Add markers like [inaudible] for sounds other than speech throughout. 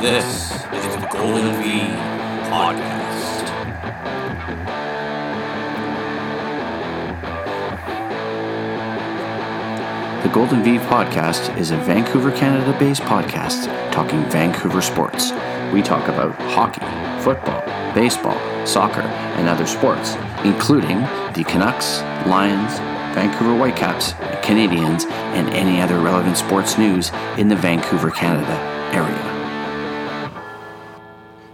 This is the Golden V Podcast. The Golden V Podcast is a Vancouver, Canada based podcast talking Vancouver sports. We talk about hockey, football, baseball, soccer, and other sports, including the Canucks, Lions, Vancouver Whitecaps, Canadians, and any other relevant sports news in the Vancouver, Canada area.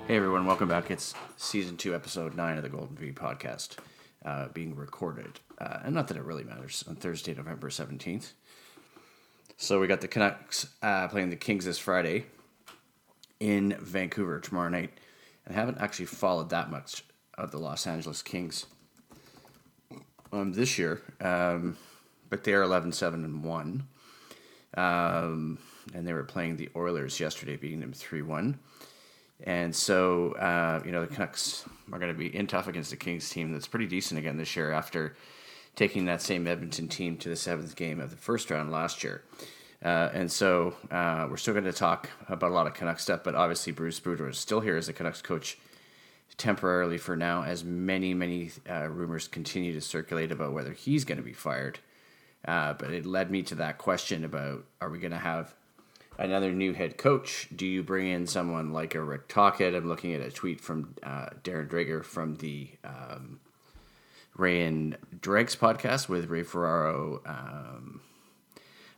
Hey everyone, welcome back. It's season two, episode nine of the Golden V Podcast uh, being recorded. Uh, and not that it really matters, on Thursday, November 17th. So we got the Canucks uh, playing the Kings this Friday in Vancouver tomorrow night. And I haven't actually followed that much of the Los Angeles Kings um, this year, um, but they are 11 7 and 1. Um, and they were playing the Oilers yesterday, beating them 3 1. And so, uh, you know, the Canucks are going to be in tough against the Kings team that's pretty decent again this year after taking that same Edmonton team to the seventh game of the first round last year. Uh, and so uh, we're still going to talk about a lot of Canucks stuff, but obviously Bruce Boudreau is still here as the Canucks coach temporarily for now, as many, many uh, rumors continue to circulate about whether he's going to be fired. Uh, but it led me to that question about are we going to have another new head coach? Do you bring in someone like a Rick Tocchet? I'm looking at a tweet from uh, Darren Dreger from the um, Ray and Dregs podcast with Ray Ferraro um,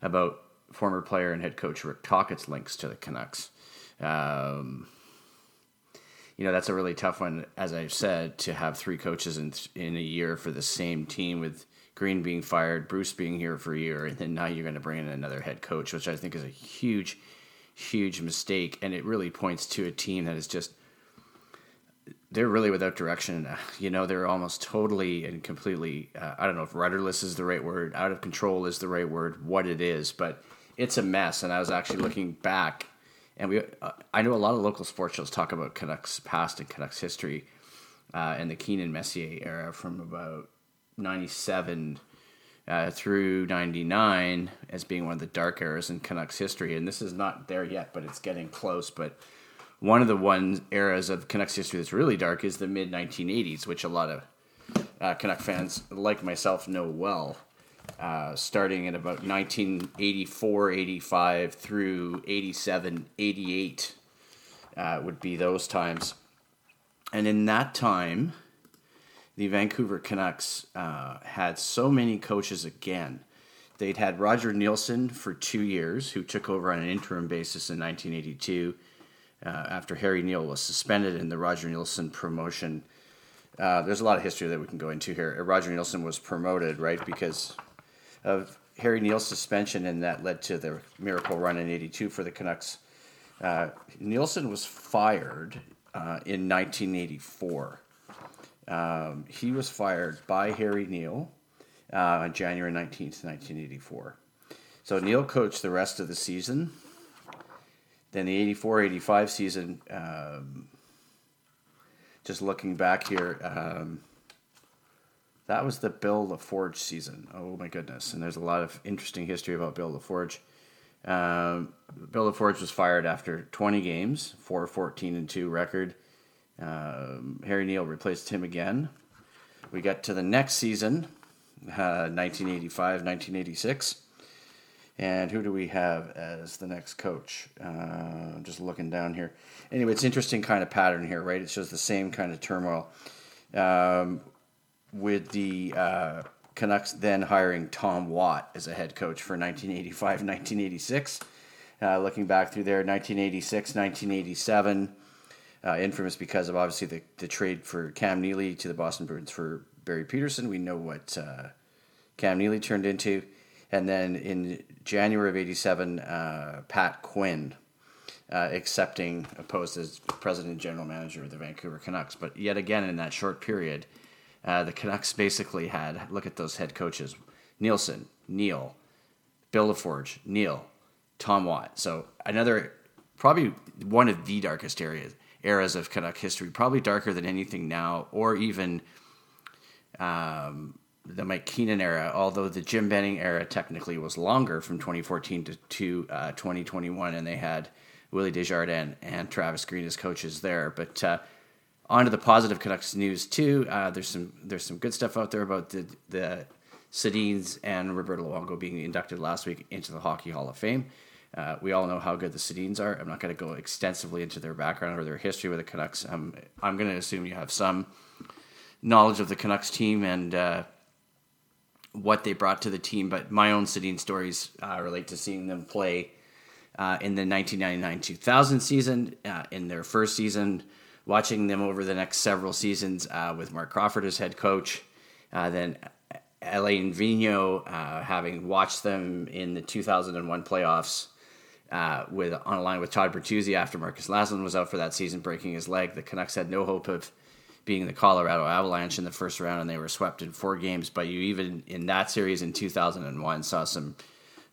about former player and head coach Rick Tocchet's links to the Canucks. Um, you know that's a really tough one, as I've said, to have three coaches in in a year for the same team with Green being fired, Bruce being here for a year, and then now you're going to bring in another head coach, which I think is a huge, huge mistake, and it really points to a team that is just they're really without direction. You know, they're almost totally and completely, uh, I don't know if rudderless is the right word, out of control is the right word, what it is, but it's a mess. And I was actually looking back, and we, uh, I know a lot of local sports shows talk about Canucks past and Canucks history uh, and the Keenan Messier era from about 97 uh, through 99 as being one of the dark eras in Canucks history. And this is not there yet, but it's getting close. But one of the one eras of Canucks history that's really dark is the mid 1980s, which a lot of uh, Canuck fans like myself know well. Uh, starting in about 1984, 85 through 87, 88 uh, would be those times. And in that time, the Vancouver Canucks uh, had so many coaches again. They'd had Roger Neilson for two years, who took over on an interim basis in 1982 uh, after Harry Neale was suspended in the Roger Neilson promotion. Uh, there's a lot of history that we can go into here. Roger Neilson was promoted, right, because of Harry Neale's suspension, and that led to the miracle run in '82 for the Canucks. Uh, Neilson was fired uh, in 1984. Um, he was fired by Harry Neale uh, on January 19th, 1984. So Neale coached the rest of the season. Then the 84 85 season, um, just looking back here, um, that was the Bill LaForge season. Oh my goodness. And there's a lot of interesting history about Bill LaForge. Um, Bill LaForge was fired after 20 games, 4 14 and 2 record. Um, Harry Neale replaced him again. We got to the next season, uh, 1985 1986. And who do we have as the next coach? Uh, just looking down here. Anyway, it's interesting kind of pattern here, right? It shows the same kind of turmoil. Um, with the uh, Canucks then hiring Tom Watt as a head coach for 1985 1986. Uh, looking back through there, 1986, 1987, uh, infamous because of obviously the, the trade for Cam Neely to the Boston Bruins for Barry Pederson. We know what uh, Cam Neely turned into. And then in January of 87, uh, Pat Quinn uh, accepting a post as president and general manager of the Vancouver Canucks. But yet again, in that short period, uh, the Canucks basically had look at those head coaches: Neilson, Neale, Bill LaForge, Neale, Tom Watt. So another, probably one of the darkest areas eras of Canuck history, probably darker than anything now, or even um, the Mike Keenan era, although the Jim Benning era technically was longer from 2014 to, to uh, 2021, and they had Willie Desjardins and Travis Green as coaches there. But uh, on to the positive Canucks news too. Uh, there's some there's some good stuff out there about the the Sedins and Roberto Luongo being inducted last week into the Hockey Hall of Fame. Uh, we all know how good the Sedins are. I'm not going to go extensively into their background or their history with the Canucks. Um, I'm going to assume you have some knowledge of the Canucks team and uh, what they brought to the team. But my own Sedin stories uh, relate to seeing them play uh, in the 1999-2000 season, uh, in their first season, watching them over the next several seasons uh, with Marc Crawford as head coach, then Alain Vigneault, having watched them in the 2001 playoffs uh, with on a line with Todd Bertuzzi after Markus Naslund was out for that season, breaking his leg. The Canucks had no hope of being the Colorado Avalanche in the first round, and they were swept in four games. But you even in that series in 2001 saw some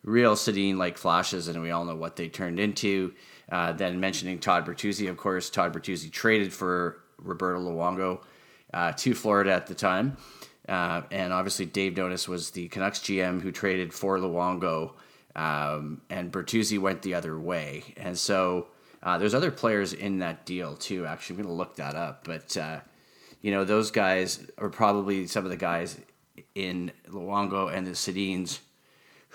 real Sedin like flashes, and we all know what they turned into. Uh, then mentioning Todd Bertuzzi, of course, Todd Bertuzzi traded for Roberto Luongo uh, to Florida at the time. Uh, and obviously, Dave Nonis was the Canucks GM who traded for Luongo um, and Bertuzzi went the other way. And so uh, there's other players in that deal too. Actually, I'm going to look that up. But uh, you know, those guys are probably some of the guys in Luongo and the Sedins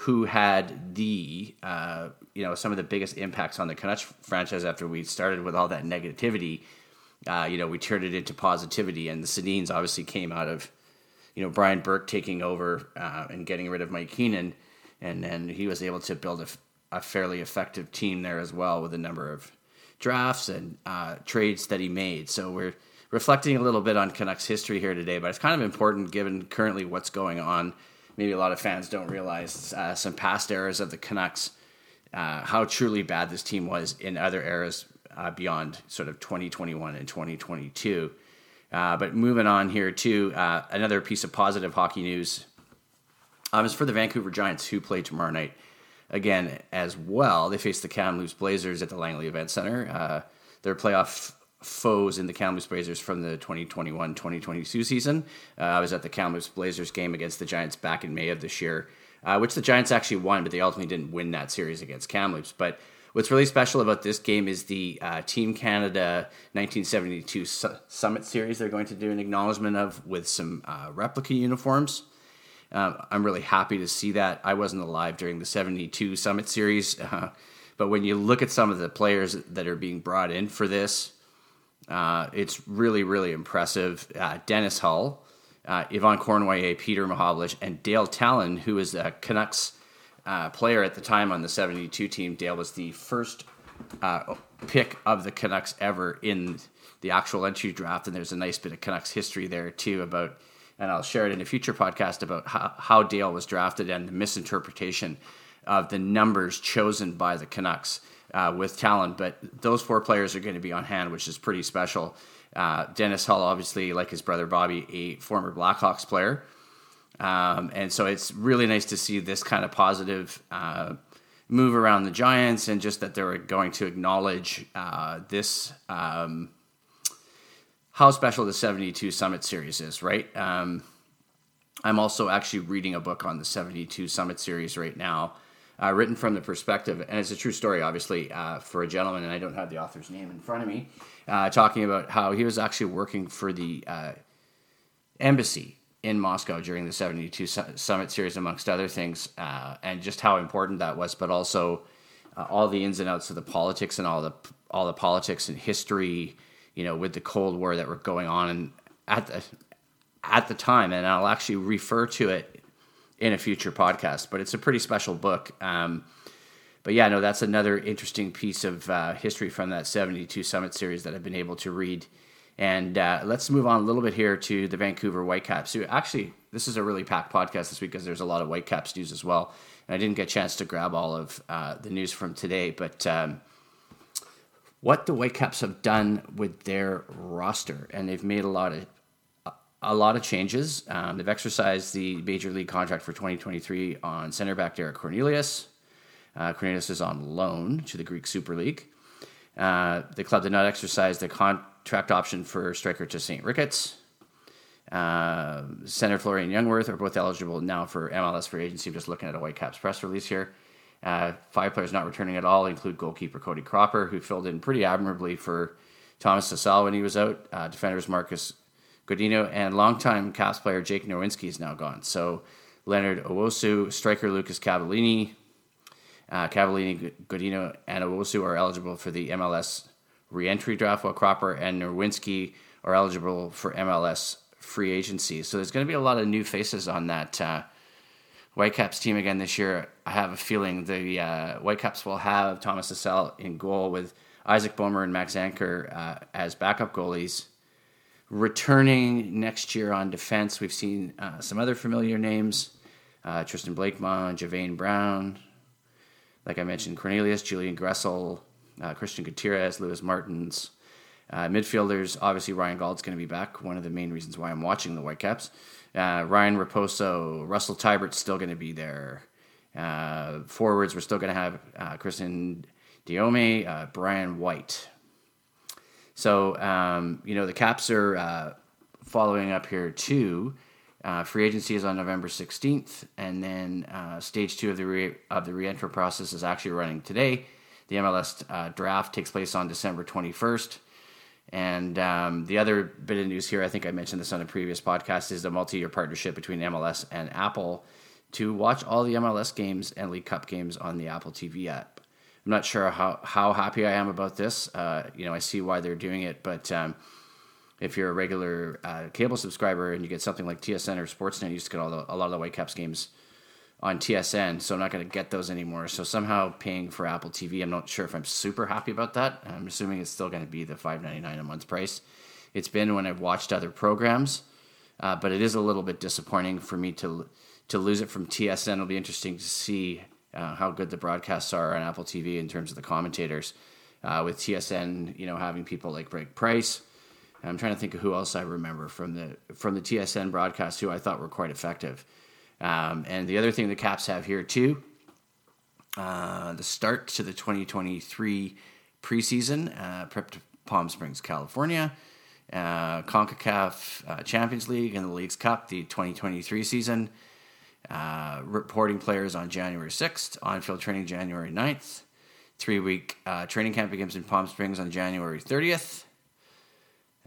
who had the uh, you know some of the biggest impacts on the Canucks franchise after we started with all that negativity. Uh, you know, we turned it into positivity, and the Sedins obviously came out of you know Brian Burke taking over uh, and getting rid of Mike Keenan and then he was able to build a, a fairly effective team there as well with a number of drafts and uh, trades that he made. So we're reflecting a little bit on Canucks history here today, but it's kind of important given currently what's going on. Maybe a lot of fans don't realize uh, some past eras of the Canucks, uh, how truly bad this team was in other eras uh, beyond sort of 2021 and 2022. Uh, but moving on here to uh, another piece of positive hockey news um, as for the Vancouver Giants, who play tomorrow night again as well, they face the Kamloops Blazers at the Langley Event Center. Uh, their playoff foes in the Kamloops Blazers from the 2021-2022 season. Uh, I was at the Kamloops Blazers game against the Giants back in May of this year, uh, which the Giants actually won, but they ultimately didn't win that series against Kamloops. But what's really special about this game is the uh, Team Canada 1972 Su- Summit Series. They're going to do an acknowledgement of with some uh, replica uniforms. Um, I'm really happy to see that. I wasn't alive during the 72 Summit Series, [laughs] uh, but when you look at some of the players that are being brought in for this, uh, it's really, really impressive. Uh, Dennis Hull, uh, Yvan Cournoyer, Peter Mahovlich, and Dale Tallon, who is a Canucks uh, player at the time on the 72 team. Dale was the first uh, pick of the Canucks ever in the actual entry draft, and there's a nice bit of Canucks history there too about and I'll share it in a future podcast about how, how Dale was drafted and the misinterpretation of the numbers chosen by the Canucks uh, with Tallon. But those four players are going to be on hand, which is pretty special. Uh, Dennis Hull, obviously, like his brother Bobby, a former Blackhawks player. Um, and so it's really nice to see this kind of positive uh, move around the Giants and just that they're going to acknowledge uh, this. Um, how special the 72 Summit Series is, right? Um, I'm also actually reading a book on the 72 Summit Series right now, uh, written from the perspective, and it's a true story, obviously, uh, for a gentleman, and I don't have the author's name in front of me, uh, talking about how he was actually working for the uh, embassy in Moscow during the 72 Summit Series, amongst other things, uh, and just how important that was, but also uh, all the ins and outs of the politics and all the all the politics and history you know, with the Cold War that were going on at the at the time, and I'll actually refer to it in a future podcast. But it's a pretty special book. Um, but yeah, no, that's another interesting piece of uh, history from that 72 Summit series that I've been able to read. And uh, let's move on a little bit here to the Vancouver Whitecaps. So actually, this is a really packed podcast this week because there's a lot of Whitecaps news as well. And I didn't get a chance to grab all of uh, the news from today, but um, what the Whitecaps have done with their roster, and they've made a lot of a lot of changes. Um, they've exercised the major league contract for 2023 on center back Derek Cornelius. Uh, Cornelius is on loan to the Greek Super League. Uh, the club did not exercise the contract option for striker Tosaint Ricketts. uh, center Florian Jungwirth are both eligible now for MLS free agency. I'm just looking at a Whitecaps press release here. Uh, five players not returning at all include goalkeeper Cody Cropper, who filled in pretty admirably for Thomas Hasal when he was out. Uh, defenders Marcus Godinho and longtime Caps player Jake Nerwinski is now gone. So Leonard Owusu, striker Lucas Cavallini, uh, Cavallini, Godinho, and Owusu are eligible for the MLS reentry draft, while Cropper and Nerwinski are eligible for MLS free agency. So there's going to be a lot of new faces on that uh, Whitecaps team again this year. I have a feeling the uh, Whitecaps will have Thomas Hasal in goal with Isaac Boehmer and Max Anchor uh, as backup goalies. Returning next year on defense, we've seen uh, some other familiar names uh, Tristan Blackmon, Javane Brown, like I mentioned, Cornelius, Julian Gressel, uh, Christian Gutierrez, Lewis Martins. Uh, midfielders, obviously Ryan Gauld's going to be back. One of the main reasons why I'm watching the Whitecaps. Uh, Ryan Raposo, Russell Teibert's still going to be there. Uh, forwards, we're still going to have Christian Dajome, Brian White. So, um, you know, the Caps are uh, following up here too. Uh, free agency is on November 16th, and then uh, stage two of the re- of the reentry process is actually running today. The MLS uh, draft takes place on December 21st. And um, the other bit of news here, I think I mentioned this on a previous podcast, is the multi-year partnership between MLS and Apple to watch all the MLS games and League Cup games on the Apple TV app. I'm not sure how, how happy I am about this. Uh, you know, I see why they're doing it, but um, if you're a regular uh, cable subscriber and you get something like TSN or Sportsnet, you used to get all the, a lot of the Whitecaps games on TSN, so I'm not going to get those anymore. So somehow paying for Apple TV, I'm not sure if I'm super happy about that. I'm assuming it's still going to be the $5.99 a month price. It's been when I've watched other programs, uh, but it is a little bit disappointing for me to to lose it from TSN. It'll be interesting to see uh, how good the broadcasts are on Apple TV in terms of the commentators. Uh, with TSN, you know, having people like Greg Price. I'm trying to think of who else I remember from the from the TSN broadcast who I thought were quite effective. Um, and the other thing the Caps have here too, uh, the start to the 2023 preseason, uh, prep to Palm Springs, California, uh, CONCACAF uh, Champions League and the League's Cup, the 2023 season. Uh, reporting players on January 6th, on field training January 9th. Three week uh, training camp begins in Palm Springs on January 30th.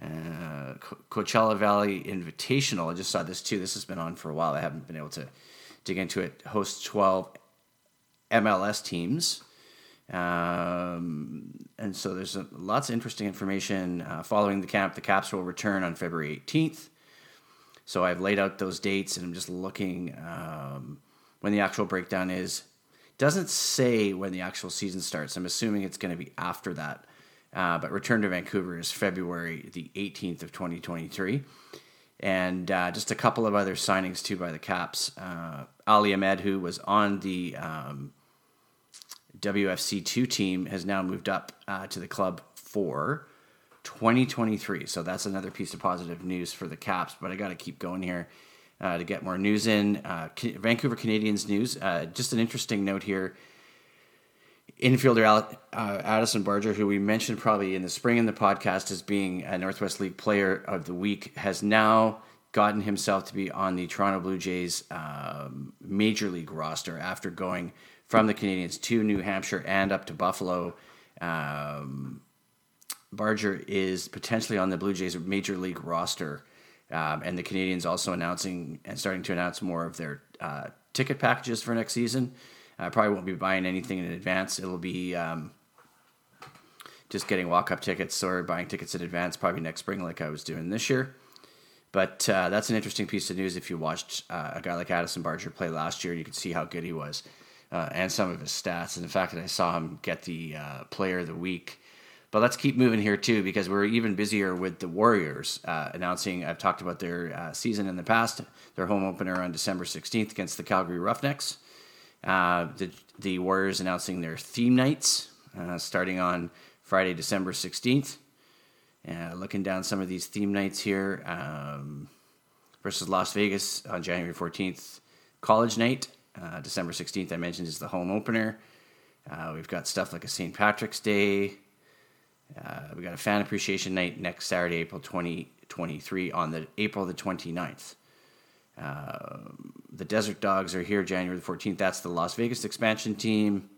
Uh, Coachella Valley Invitational. I just saw this too. This has been on for a while. I haven't been able to dig into it. Hosts 12 MLS teams. Um, and so there's a, lots of interesting information. Uh, following the camp, the Caps will return on February 18th. So I've laid out those dates and I'm just looking um, when the actual breakdown is. Doesn't say when the actual season starts. I'm assuming it's going to be after that. Uh, but return to Vancouver is February the 18th of 2023. And uh, just a couple of other signings too by the Caps. Uh, Ali Ahmed, who was on the um, WFC two team, has now moved up uh, to the club for 2023. So that's another piece of positive news for the Caps. But I got to keep going here. Uh, to get more news in. Uh, Vancouver Canadians news. Uh, just an interesting note here infielder uh, Addison Barger, who we mentioned probably in the spring in the podcast as being a Northwest League Player of the Week, has now gotten himself to be on the Toronto Blue Jays um, Major League roster after going from the Canadians to New Hampshire and up to Buffalo. Um, Barger is potentially on the Blue Jays Major League roster, um, and the Canadians also announcing and starting to announce more of their uh, ticket packages for next season. I probably won't be buying anything in advance. It'll be um, just getting walk up tickets or buying tickets in advance, probably next spring, like I was doing this year. But uh, that's an interesting piece of news. If you watched uh, a guy like Addison Barger play last year, you could see how good he was uh, and some of his stats. And the fact that I saw him get the uh, player of the week. But let's keep moving here too, because we're even busier with the Warriors uh, announcing. I've talked about their uh, season in the past, their home opener on December 16th against the Calgary Roughnecks. Uh, the, the Warriors announcing their theme nights uh, starting on Friday, December 16th. Uh, looking down some of these theme nights here um, versus Las Vegas on January 14th. College night, uh, December 16th, I mentioned, is the home opener. We've got stuff like a St. Patrick's Day. Uh, we got a fan appreciation night next Saturday, April 20, 2023 on the April the 29th. Uh, the Desert Dogs are here January the 14th. That's the Las Vegas expansion team.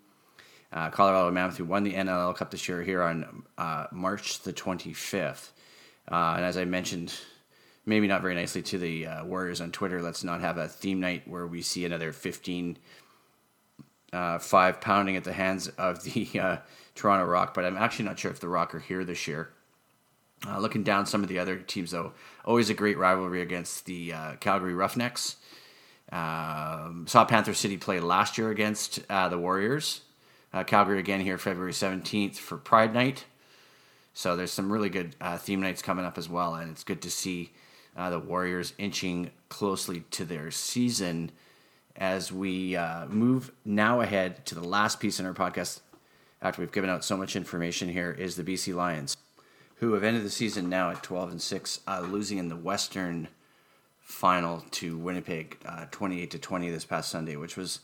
Uh, Colorado Mammoth, who won the NLL Cup this year, here on uh, March the 25th. Uh, and as I mentioned, maybe not very nicely to the uh, Warriors on Twitter, let's not have a theme night where we see another 15 uh, 5 pounding at the hands of the [laughs] Toronto Rock. But I'm actually not sure if the Rock are here this year. Uh, looking down some of the other teams, though, always a great rivalry against the uh, Calgary Roughnecks. Um, saw Panther City play last year against uh, the Warriors. Uh, Calgary again here February 17th for Pride Night. So there's some really good uh, theme nights coming up as well, and it's good to see uh, the Warriors inching closely to their season as we move now ahead to the last piece in our podcast after we've given out so much information here is the BC Lions who have ended the season now at 12 and 6, uh, losing in the Western final to Winnipeg, uh, 28 to 20 this past Sunday, which was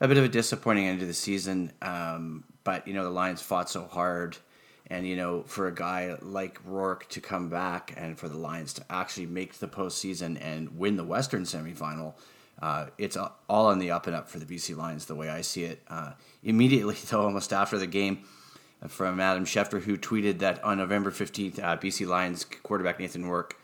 a bit of a disappointing end to the season. Um, but you know the Lions fought so hard, and you know for a guy like Rourke to come back and for the Lions to actually make the postseason and win the Western semifinal. Uh, it's all on the up and up for the BC Lions, the way I see it. Uh, immediately, [laughs] though, almost after the game, from Adam Schefter, who tweeted that on November 15th, uh, BC Lions quarterback Nathan Rourke,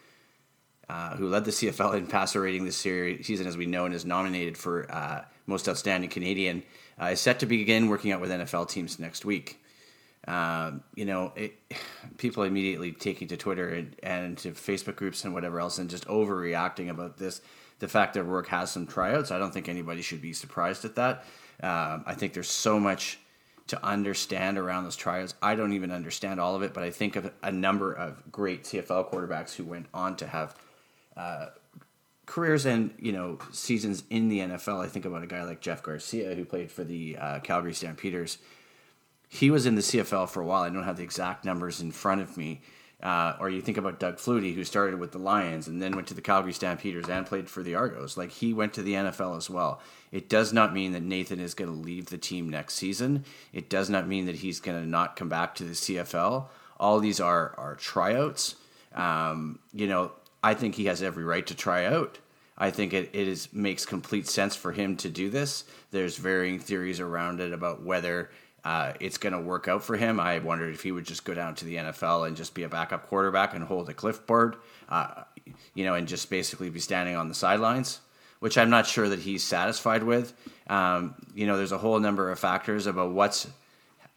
uh, who led the CFL in passer rating this season, as we know, and is nominated for uh, Most Outstanding Canadian, uh, is set to begin working out with NFL teams next week. Um, you know, it, [sighs] people immediately taking to Twitter and, and to Facebook groups and whatever else and just overreacting about this. The fact that Rourke has some tryouts, I don't think anybody should be surprised at that. Um, I think there's so much to understand around those tryouts. I don't even understand all of it, but I think of a number of great CFL quarterbacks who went on to have uh, careers and you know seasons in the NFL. I think about a guy like Jeff Garcia who played for the uh, Calgary Stampeders. He was in the CFL for a while. I don't have the exact numbers in front of me, uh, or you think about Doug Flutie, who started with the Lions and then went to the Calgary Stampeders and played for the Argos. Like he went to the NFL as well. It does not mean that Nathan is going to leave the team next season. It does not mean that he's going to not come back to the CFL. All these are are tryouts. Um, you know, I think he has every right to try out. I think it, it is makes complete sense for him to do this. There's varying theories around it about whether uh, it's going to work out for him. I wondered if he would just go down to the NFL and just be a backup quarterback and hold a clipboard, uh, you know, and just basically be standing on the sidelines, which I'm not sure that he's satisfied with. Um, you know, there's a whole number of factors about what's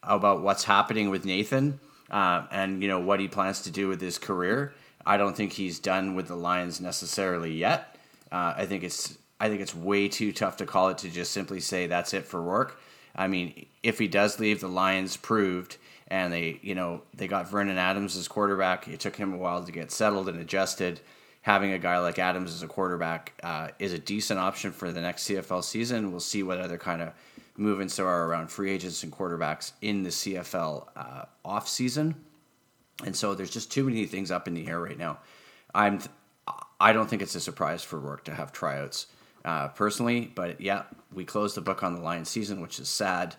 about what's happening with Nathan uh, and you know what he plans to do with his career. I don't think he's done with the Lions necessarily yet. Uh, I think it's I think it's way too tough to call it to just simply say that's it for Rourke. I mean, if he does leave, the Lions proved, and they, you know, they got Vernon Adams as quarterback. It took him a while to get settled and adjusted. Having a guy like Adams as a quarterback uh, is a decent option for the next CFL season. We'll see what other kind of movements there are around free agents and quarterbacks in the CFL uh, off season. And so there's just too many things up in the air right now. I'm, I don't think it's a surprise for Rourke to have tryouts uh, personally. But yeah, we closed the book on the Lions season, which is sad.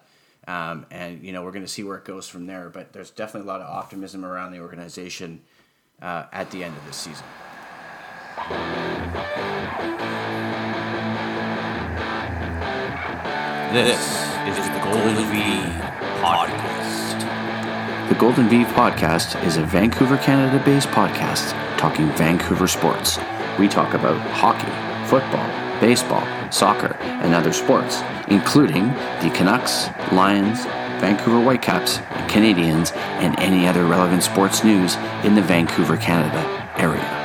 Um, and you know we're going to see where it goes from there. But there's definitely a lot of optimism around the organization uh, at the end of this season. This is the Golden V podcast. The Golden V podcast is a Vancouver, Canada based podcast talking Vancouver sports. We talk about hockey, football, baseball, soccer, and other sports, including the Canucks, Lions, Vancouver Whitecaps, Canadians, and any other relevant sports news in the Vancouver, Canada area.